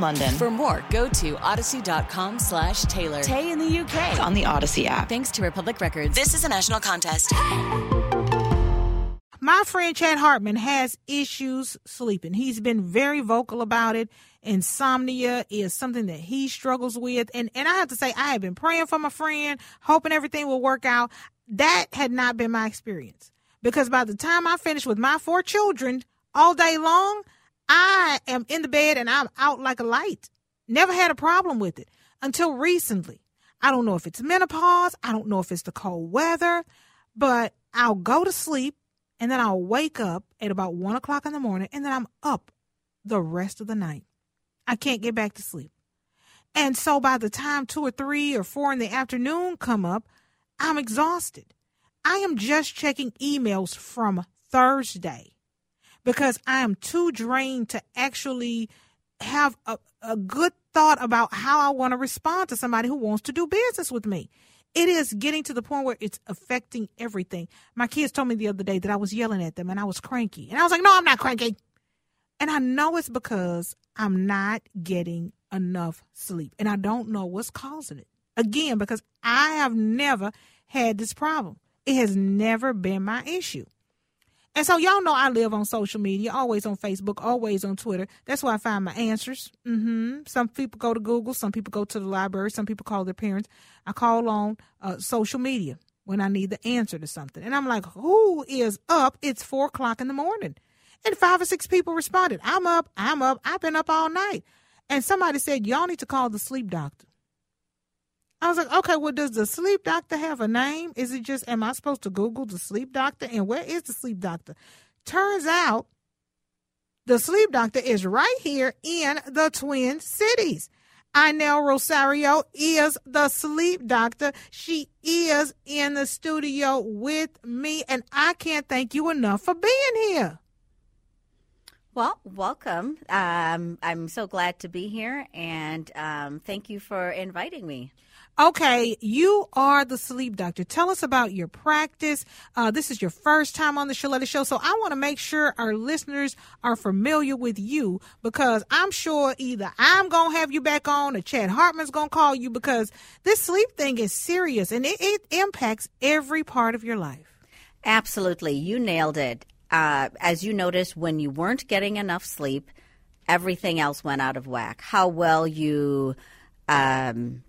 London. For more, go to audacy.com slash Taylor. Tay in the UK. It's on the Audacy app. Thanks to Republic Records. This is a national contest. My friend Chad Hartman has issues sleeping. He's been very vocal about it. Insomnia is something that he struggles with. And, and I have to say, I have been praying for my friend, hoping everything will work out. That had not been my experience because by the time I finished with my four children all day long, I am in the bed and I'm out like a light. Never had a problem with it until recently. I don't know if it's menopause. I don't know if it's the cold weather, but I'll go to sleep and then I'll wake up at about one o'clock in the morning and then I'm up the rest of the night. I can't get back to sleep. And so by the time two or three or four in the afternoon come up, I'm exhausted. I am just checking emails from Thursday because I am too drained to actually have a, a good thought about how I want to respond to somebody who wants to do business with me. It is getting to the point where it's affecting everything. My kids told me the other day that I was yelling at them and I was cranky. And I was like, no, I'm not cranky. And I know it's because I'm not getting enough sleep. And I don't know what's causing it. Again, because I have never had this problem. It has never been my issue. And so y'all know I live on social media, always on Facebook, always on Twitter. That's where I find my answers. Mm-hmm. Some people go to Google, some people go to the library, some people call their parents. I call on uh, social media when I need the answer to something. And I'm like, who is up? It's four o'clock in the morning. And five or six people responded, I'm up, I'm up, I've been up all night. And somebody said, y'all need to call the sleep doctor. I was like, okay, well, does the sleep doctor have a name? Is it just, am I supposed to Google the sleep doctor? And where is the sleep doctor? Turns out the sleep doctor is right here in the Twin Cities. Inell Rosario is the sleep doctor. She is in the studio with me, and I can't thank you enough for being here. Well, welcome. Um, I'm so glad to be here, and um, thank you for inviting me. Okay, you are the sleep doctor. Tell us about your practice. Uh, this is your first time on the Sheletta Show, so I want to make sure our listeners are familiar with you because I'm sure either I'm going to have you back on or Chad Hartman's going to call you because this sleep thing is serious and it, it impacts every part of your life. Absolutely. You nailed it. Uh, as you noticed, when you weren't getting enough sleep, everything else went out of whack. How well you um,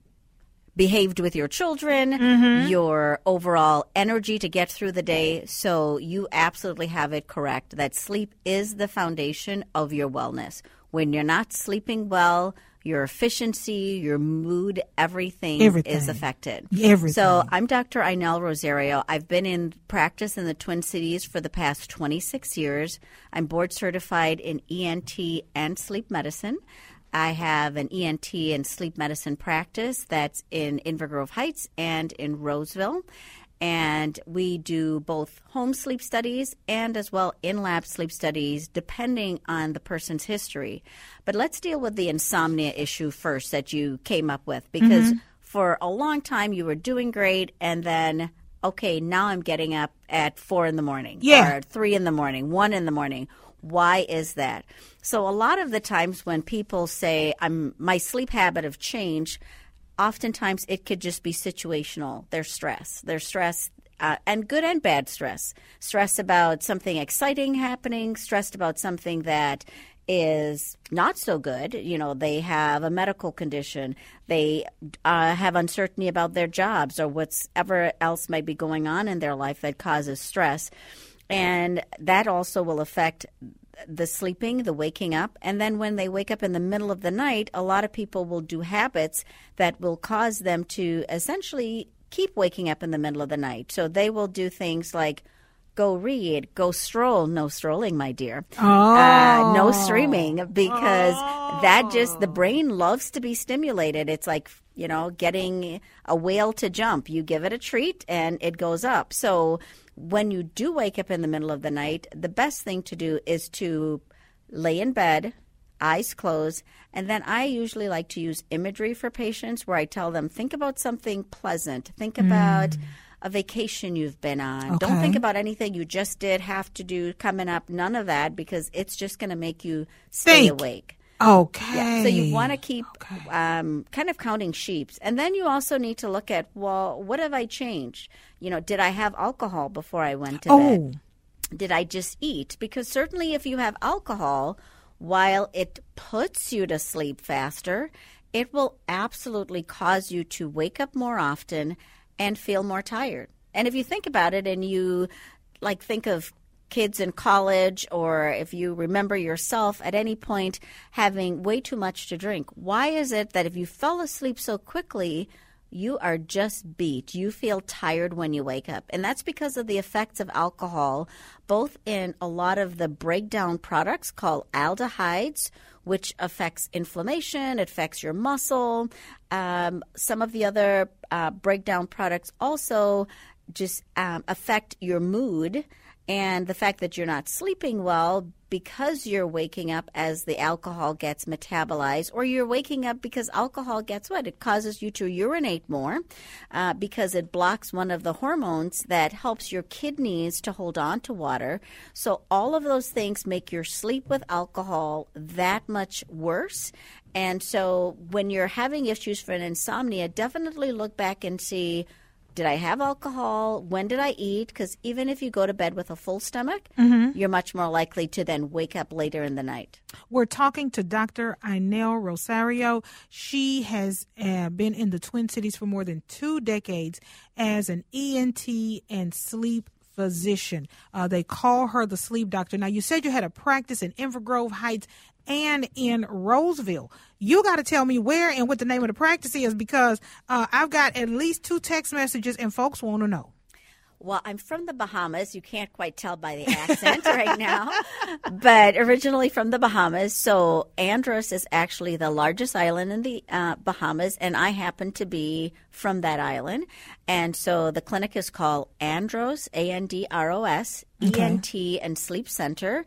behaved with your children, mm-hmm. your overall energy to get through the day. So you absolutely have it correct that sleep is the foundation of your wellness. When you're not sleeping well, your efficiency, your mood, everything, everything. is affected. Everything. So I'm Dr. Inell Rosario. I've been in practice in the Twin Cities for the past 26 years. I'm board certified in ENT and sleep medicine. I have an ENT and sleep medicine practice that's in Inver Grove Heights and in Roseville. And we do both home sleep studies and as well in lab sleep studies, depending on the person's history. But let's deal with the insomnia issue first that you came up with because mm-hmm. for a long time you were doing great and then okay, now I'm getting up at four in the morning, yeah. or three in the morning, one in the morning. Why is that? So a lot of the times when people say I'm my sleep habit have changed, oftentimes it could just be situational. Their stress, their stress, uh, and good and bad stress. Stress about something exciting happening, stressed about something that is not so good. You know, they have a medical condition, they uh, have uncertainty about their jobs or whatever else might be going on in their life that causes stress. And that also will affect the sleeping, the waking up. And then when they wake up in the middle of the night, a lot of people will do habits that will cause them to essentially keep waking up in the middle of the night. So they will do things like go read, go stroll. No strolling, my dear. Oh. Uh, no streaming because oh. that just, the brain loves to be stimulated. It's like, you know, getting a whale to jump. You give it a treat and it goes up. So when you do wake up in the middle of the night, the best thing to do is to lay in bed, eyes closed, and then I usually like to use imagery for patients where I tell them, think about something pleasant. Think mm. about a vacation you've been on. Okay. Don't think about anything you just did, have to do, coming up. None of that because it's just going to make you stay think. awake. Okay. Yeah. So you want to keep okay. um, kind of counting sheep. And then you also need to look at, well, what have I changed? You know, did I have alcohol before I went to oh. bed? Did I just eat? Because certainly if you have alcohol, while it puts you to sleep faster, it will absolutely cause you to wake up more often and feel more tired. And if you think about it and you like think of kids in college or if you remember yourself at any point having way too much to drink. Why is it that if you fell asleep so quickly, you are just beat. You feel tired when you wake up. And that's because of the effects of alcohol, both in a lot of the breakdown products called aldehydes, which affects inflammation, it affects your muscle. Um, some of the other uh, breakdown products also just um, affect your mood and the fact that you're not sleeping well because you're waking up as the alcohol gets metabolized, or you're waking up because alcohol gets what? It causes you to urinate more uh, because it blocks one of the hormones that helps your kidneys to hold on to water. So, all of those things make your sleep with alcohol that much worse. And so, when you're having issues for an insomnia, definitely look back and see did I have alcohol? When did I eat? Because even if you go to bed with a full stomach, mm-hmm. you're much more likely to then wake up later in the night. We're talking to Dr. Inell Rosario. She has uh, been in the Twin Cities for more than two decades as an ENT and sleep physician. Uh, they call her the sleep doctor. Now, you said you had a practice in Inver Grove Heights and in Roseville. You got to tell me where and what the name of the practice is because uh, I've got at least two text messages and folks want to know. Well, I'm from the Bahamas. You can't quite tell by the accent right now, but originally from the Bahamas. So Andros is actually the largest island in the uh, Bahamas, and I happen to be from that island. And so the clinic is called Andros, A N D R O S, E N T, and Sleep Center.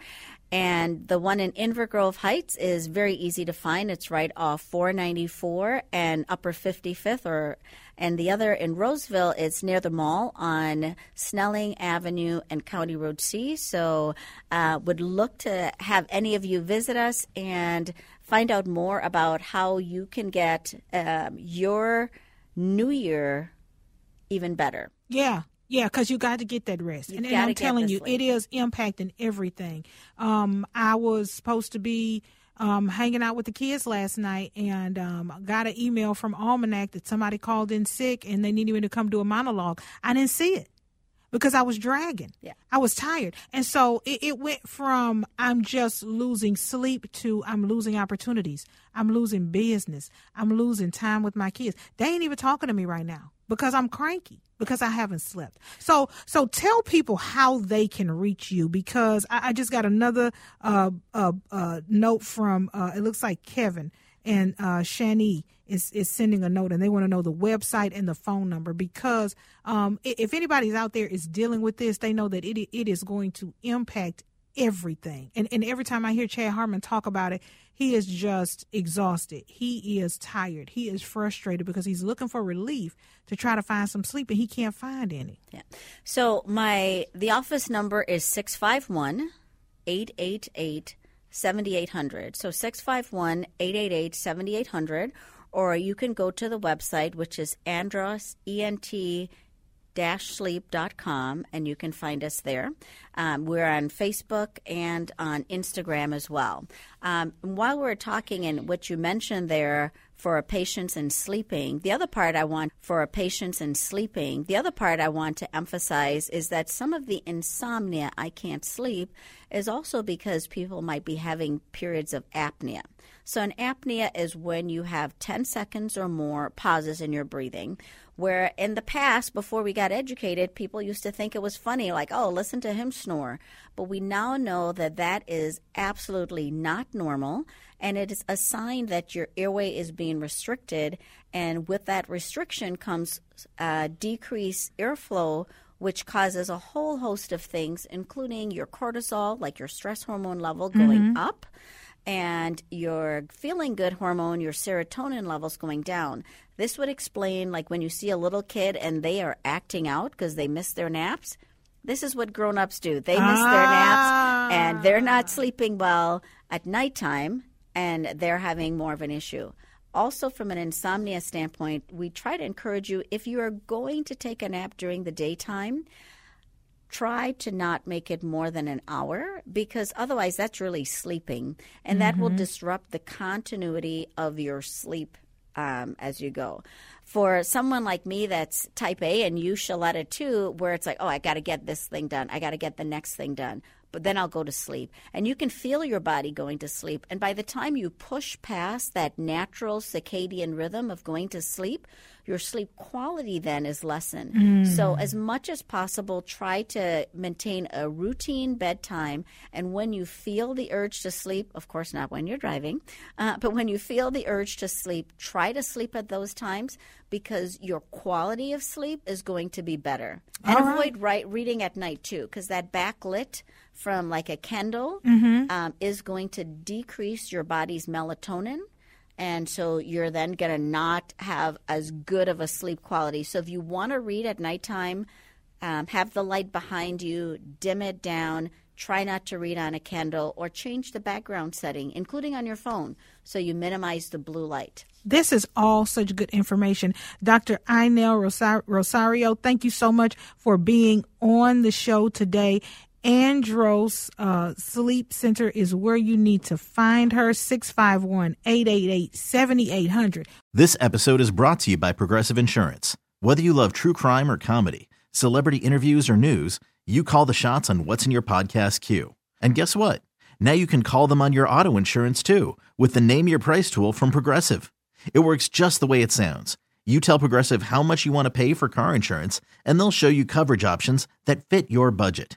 And the one in Inver Grove Heights is very easy to find. It's right off 494 and Upper 55th, or and the other in Roseville is near the mall on Snelling Avenue and County Road C. So, uh, would look to have any of you visit us and find out more about how you can get um, your New Year even better. Yeah, yeah, because you got to get that rest. and, and I'm telling you, sleep. it is impacting everything. Um, I was supposed to be um, hanging out with the kids last night and um, got an email from Almanac that somebody called in sick and they needed me to come do a monologue. I didn't see it because I was dragging. Yeah. I was tired. And so it, it, went from I'm just losing sleep to I'm losing opportunities. I'm losing business. I'm losing time with my kids. They ain't even talking to me right now because I'm cranky because I haven't slept. So so tell people how they can reach you because I, I just got another uh, uh, uh, note from uh, it looks like Kevin and uh, Shani is, is sending a note and they want to know the website and the phone number because um, if anybody's out there is dealing with this, they know that it it is going to impact everything. And and every time I hear Chad Hartman talk about it, he is just exhausted. He is tired. He is frustrated because he's looking for relief to try to find some sleep and he can't find any. Yeah. So my the office number is 651 888 7800. So 651 888 7800 or you can go to the website, which is Andros, E-N-T, sleep.com and you can find us there. Um, we're on Facebook and on Instagram as well. Um, while we're talking and what you mentioned there for patients in sleeping, the other part I want for patients in sleeping, the other part I want to emphasize is that some of the insomnia, I can't sleep, is also because people might be having periods of apnea. So, an apnea is when you have 10 seconds or more pauses in your breathing. Where in the past, before we got educated, people used to think it was funny, like, oh, listen to him snore. But we now know that that is absolutely not normal, and it is a sign that your airway is being restricted. And with that restriction comes uh, decreased airflow, which causes a whole host of things, including your cortisol, like your stress hormone level, going mm-hmm. up and your feeling good hormone, your serotonin levels going down. This would explain, like when you see a little kid and they are acting out because they miss their naps. This is what grown ups do. They miss ah. their naps and they're not sleeping well at nighttime and they're having more of an issue. Also, from an insomnia standpoint, we try to encourage you if you are going to take a nap during the daytime, try to not make it more than an hour because otherwise that's really sleeping and mm-hmm. that will mm-hmm. disrupt the continuity of your sleep um, as you go. For someone like me that's type A and you Sheletta too, where it's like, oh, I got to get this thing done. I got to get the next thing done but then I'll go to sleep. And you can feel your body going to sleep. And by the time you push past that natural circadian rhythm of going to sleep, your sleep quality then is lessened. Mm. So, as much as possible, try to maintain a routine bedtime. And when you feel the urge to sleep, of course, not when you're driving, uh, but when you feel the urge to sleep, try to sleep at those times because your quality of sleep is going to be better. And All avoid right. reading at night too, because that backlit from like a Kindle mm-hmm. um, is going to decrease your body's melatonin and so you're then going to not have as good of a sleep quality. So if you want to read at nighttime, um, have the light behind you, dim it down. Try not to read on a Kindle or change the background setting, including on your phone, so you minimize the blue light. This is all such good information. Dr. Inell Rosario, thank you so much for being on the show today. Andros uh, Sleep Center is where you need to find her. 651 888 7800. This episode is brought to you by Progressive Insurance. Whether you love true crime or comedy, celebrity interviews or news, you call the shots on What's in Your Podcast queue. And guess what? Now you can call them on your auto insurance too with the Name Your Price tool from Progressive. It works just the way it sounds. You tell Progressive how much you want to pay for car insurance, and they'll show you coverage options that fit your budget.